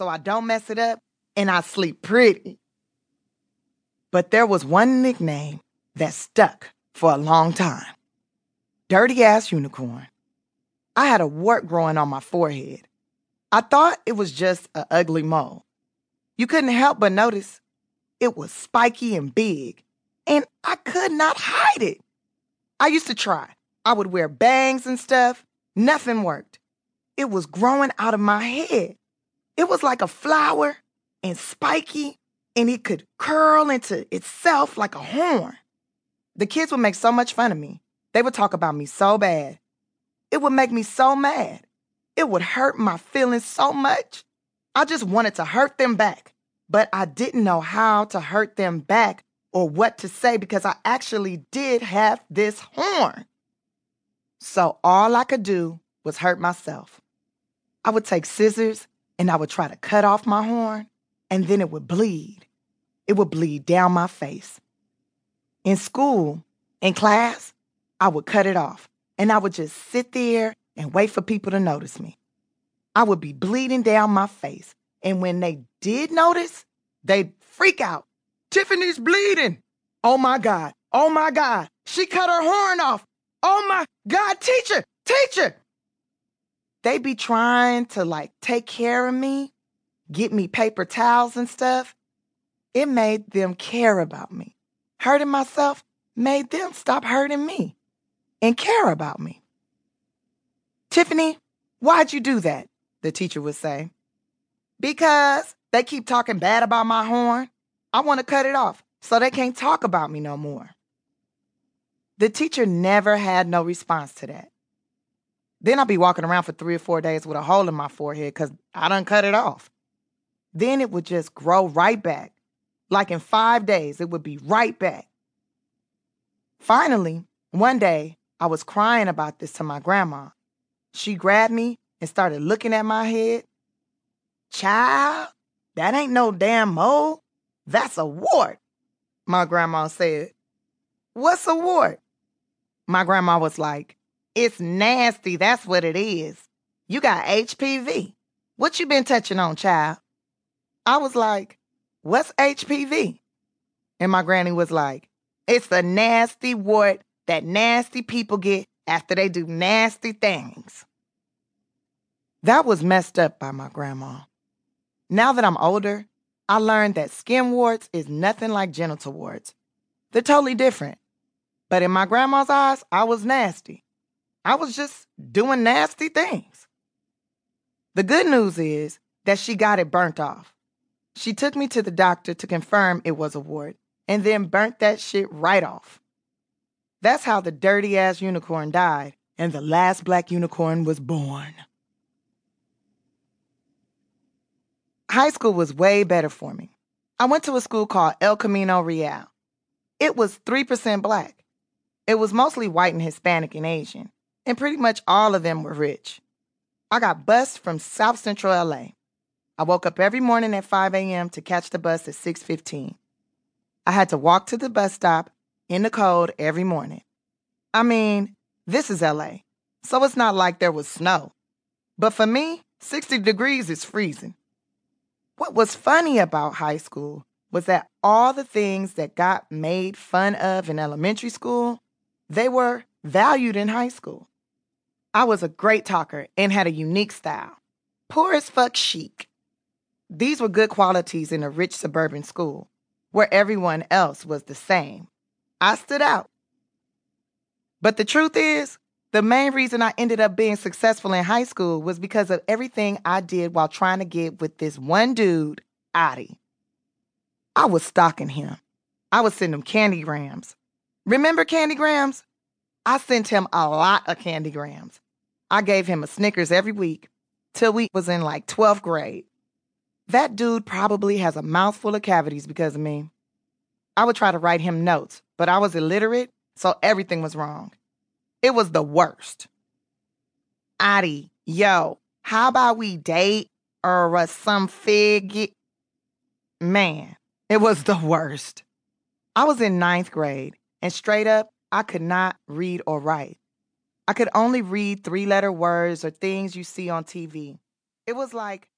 so I don't mess it up and I sleep pretty. But there was one nickname that stuck for a long time Dirty Ass Unicorn. I had a wart growing on my forehead. I thought it was just an ugly mole. You couldn't help but notice it was spiky and big, and I could not hide it. I used to try. I would wear bangs and stuff. Nothing worked. It was growing out of my head. It was like a flower and spiky, and it could curl into itself like a horn. The kids would make so much fun of me. They would talk about me so bad. It would make me so mad. It would hurt my feelings so much. I just wanted to hurt them back, but I didn't know how to hurt them back or what to say because I actually did have this horn. So all I could do was hurt myself. I would take scissors and I would try to cut off my horn, and then it would bleed. It would bleed down my face. In school, in class, I would cut it off and I would just sit there and wait for people to notice me. I would be bleeding down my face. And when they did notice, they'd freak out. Tiffany's bleeding. Oh my God. Oh my God. She cut her horn off. Oh my God, teacher, teacher. They'd be trying to like take care of me, get me paper towels and stuff. It made them care about me. Hurting myself made them stop hurting me and care about me. Tiffany, why'd you do that? The teacher would say. Because they keep talking bad about my horn. I want to cut it off so they can't talk about me no more. The teacher never had no response to that. Then I'd be walking around for three or four days with a hole in my forehead because I done cut it off. Then it would just grow right back. Like in five days, it would be right back. Finally, one day, I was crying about this to my grandma. She grabbed me and started looking at my head. Child, that ain't no damn mole. That's a wart. My grandma said, What's a wart? My grandma was like, It's nasty. That's what it is. You got HPV. What you been touching on, child? I was like, What's HPV? And my granny was like, It's the nasty wart that nasty people get after they do nasty things. That was messed up by my grandma. Now that I'm older, I learned that skin warts is nothing like genital warts. They're totally different. But in my grandma's eyes, I was nasty. I was just doing nasty things. The good news is that she got it burnt off. She took me to the doctor to confirm it was a wart and then burnt that shit right off. That's how the dirty ass unicorn died and the last black unicorn was born. High school was way better for me. I went to a school called El Camino Real. It was 3% black. It was mostly white and Hispanic and Asian, and pretty much all of them were rich. I got bused from South Central LA. I woke up every morning at 5 a.m. to catch the bus at 6:15. I had to walk to the bus stop in the cold every morning. I mean, this is LA, so it's not like there was snow. But for me, 60 degrees is freezing. What was funny about high school was that all the things that got made fun of in elementary school, they were valued in high school. I was a great talker and had a unique style. Poor as fuck chic. These were good qualities in a rich suburban school where everyone else was the same. I stood out. But the truth is, the main reason I ended up being successful in high school was because of everything I did while trying to get with this one dude, Adi. I was stalking him. I would send him candygrams. Remember candygrams? I sent him a lot of candygrams. I gave him a Snickers every week till we was in like 12th grade. That dude probably has a mouthful of cavities because of me. I would try to write him notes, but I was illiterate, so everything was wrong. It was the worst. Adi, yo, how about we date or uh, some fig? Man, it was the worst. I was in ninth grade, and straight up, I could not read or write. I could only read three letter words or things you see on TV. It was like